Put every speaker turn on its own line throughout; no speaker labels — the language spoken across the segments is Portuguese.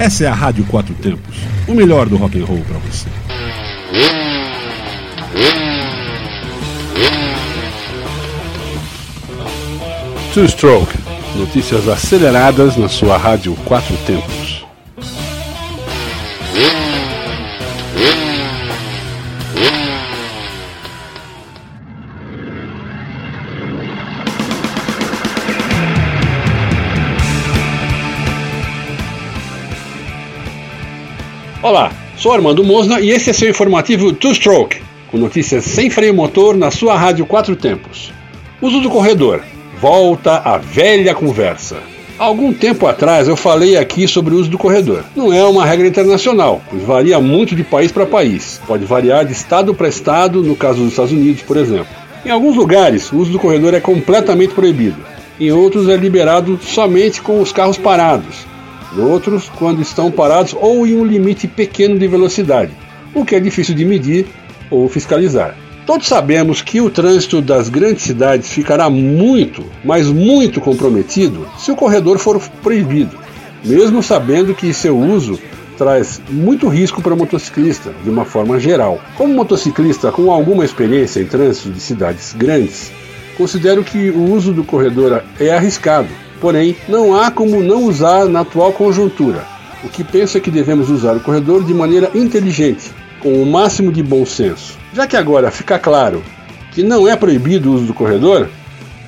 Essa é a Rádio Quatro Tempos, o melhor do rock and roll para você. Two Stroke, notícias aceleradas na sua Rádio Quatro Tempos. Olá, sou Armando Mosna e esse é seu informativo Two Stroke, com notícias sem freio motor na sua rádio Quatro Tempos. Uso do corredor. Volta a velha conversa. Há algum tempo atrás eu falei aqui sobre o uso do corredor. Não é uma regra internacional, pois varia muito de país para país. Pode variar de estado para estado, no caso dos Estados Unidos, por exemplo. Em alguns lugares, o uso do corredor é completamente proibido. Em outros, é liberado somente com os carros parados outros quando estão parados ou em um limite pequeno de velocidade, o que é difícil de medir ou fiscalizar. Todos sabemos que o trânsito das grandes cidades ficará muito, mas muito comprometido se o corredor for proibido, mesmo sabendo que seu uso traz muito risco para o motociclista, de uma forma geral. Como motociclista com alguma experiência em trânsito de cidades grandes, considero que o uso do corredor é arriscado, Porém, não há como não usar na atual conjuntura. O que penso é que devemos usar o corredor de maneira inteligente, com o máximo de bom senso. Já que agora fica claro que não é proibido o uso do corredor,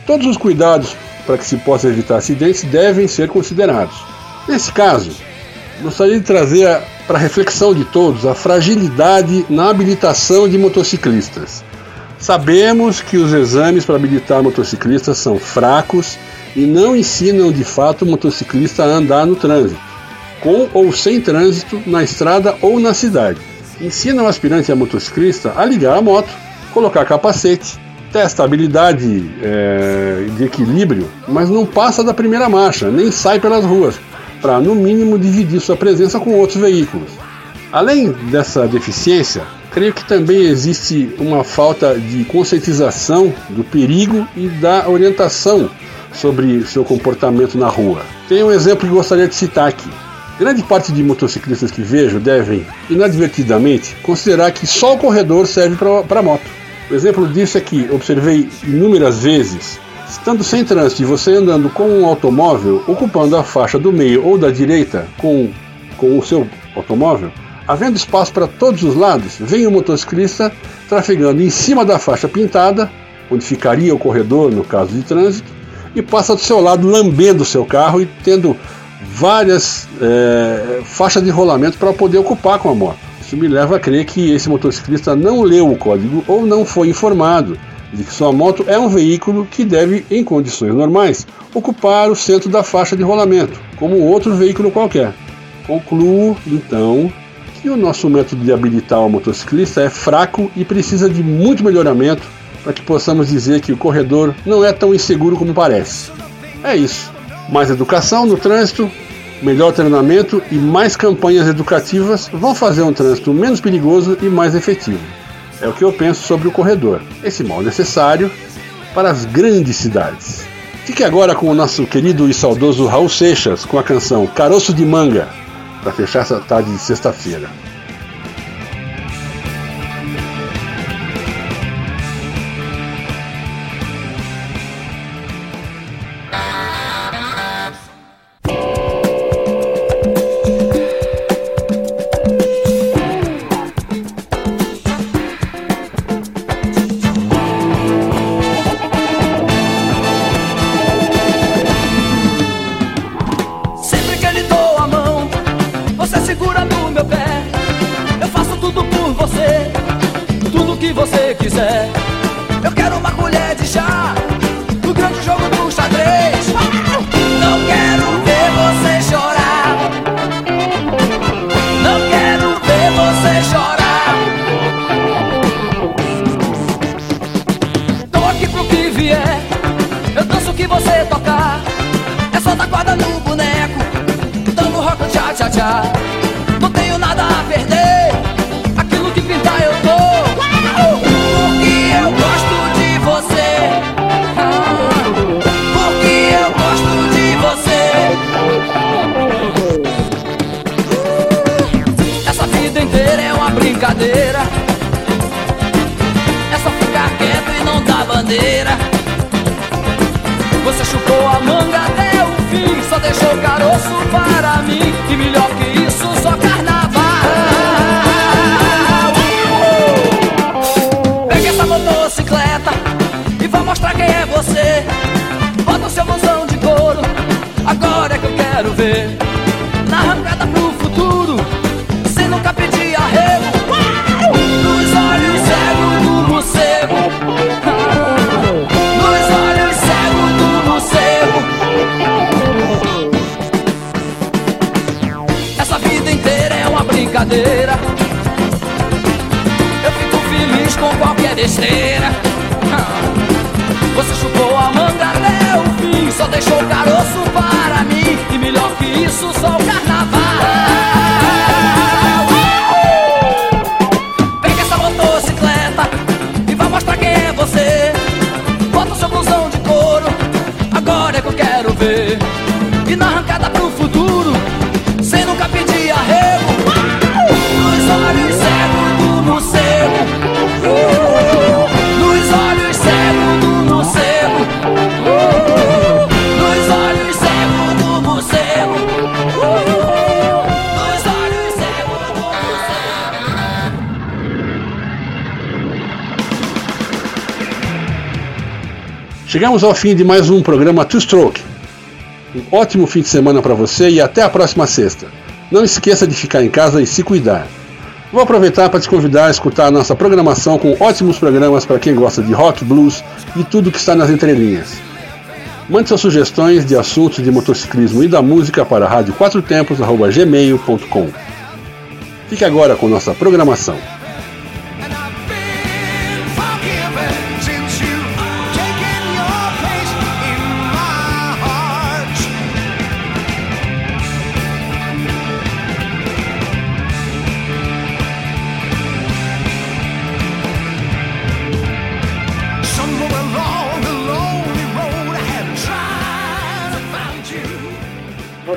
todos os cuidados para que se possa evitar acidentes devem ser considerados. Nesse caso, gostaria de trazer para reflexão de todos a fragilidade na habilitação de motociclistas. Sabemos que os exames para habilitar motociclistas são fracos e não ensinam de fato o motociclista a andar no trânsito, com ou sem trânsito, na estrada ou na cidade. Ensina o aspirante a motociclista a ligar a moto, colocar capacete, testa habilidade é, de equilíbrio, mas não passa da primeira marcha, nem sai pelas ruas, para no mínimo dividir sua presença com outros veículos. Além dessa deficiência, creio que também existe uma falta de conscientização do perigo e da orientação sobre seu comportamento na rua. Tem um exemplo que gostaria de citar aqui. Grande parte de motociclistas que vejo devem, inadvertidamente, considerar que só o corredor serve para moto. O exemplo disso é que observei inúmeras vezes, estando sem trânsito e você andando com um automóvel, ocupando a faixa do meio ou da direita com, com o seu automóvel, havendo espaço para todos os lados, vem o motociclista trafegando em cima da faixa pintada, onde ficaria o corredor no caso de trânsito, e passa do seu lado lambendo o seu carro e tendo várias é, faixas de rolamento para poder ocupar com a moto. Isso me leva a crer que esse motociclista não leu o código ou não foi informado de que sua moto é um veículo que deve, em condições normais, ocupar o centro da faixa de rolamento, como outro veículo qualquer. Concluo, então, que o nosso método de habilitar o motociclista é fraco e precisa de muito melhoramento para que possamos dizer que o corredor não é tão inseguro como parece. É isso. Mais educação no trânsito, melhor treinamento e mais campanhas educativas vão fazer um trânsito menos perigoso e mais efetivo. É o que eu penso sobre o corredor, esse mal necessário para as grandes cidades. Fique agora com o nosso querido e saudoso Raul Seixas com a canção Caroço de Manga, para fechar essa tarde de sexta-feira.
güzel. brincadeira. É só ficar quieto e não dar bandeira. Você chupou a manga até o fim Só deixou caroço para mim. E melhor que isso, só carnaval. Pega essa motocicleta E vá mostrar quem é você. Bota o seu mãozão de couro Agora é que eu quero ver. Na arrancada pro futuro nunca pedir arrego. Nos olhos cegos do morcego. Nos olhos cegos do morcego. Essa vida inteira é uma brincadeira. Eu fico feliz com qualquer besteira. Você chupou a manga até o fim, só deixou o caroço para
Chegamos ao fim de mais um programa Two Stroke. Um ótimo fim de semana para você e até a próxima sexta. Não esqueça de ficar em casa e se cuidar. Vou aproveitar para te convidar a escutar a nossa programação com ótimos programas para quem gosta de rock, blues e tudo que está nas entrelinhas. Mande suas sugestões de assuntos de motociclismo e da música para radioquatrotempos.gmail.com Fique agora com nossa programação.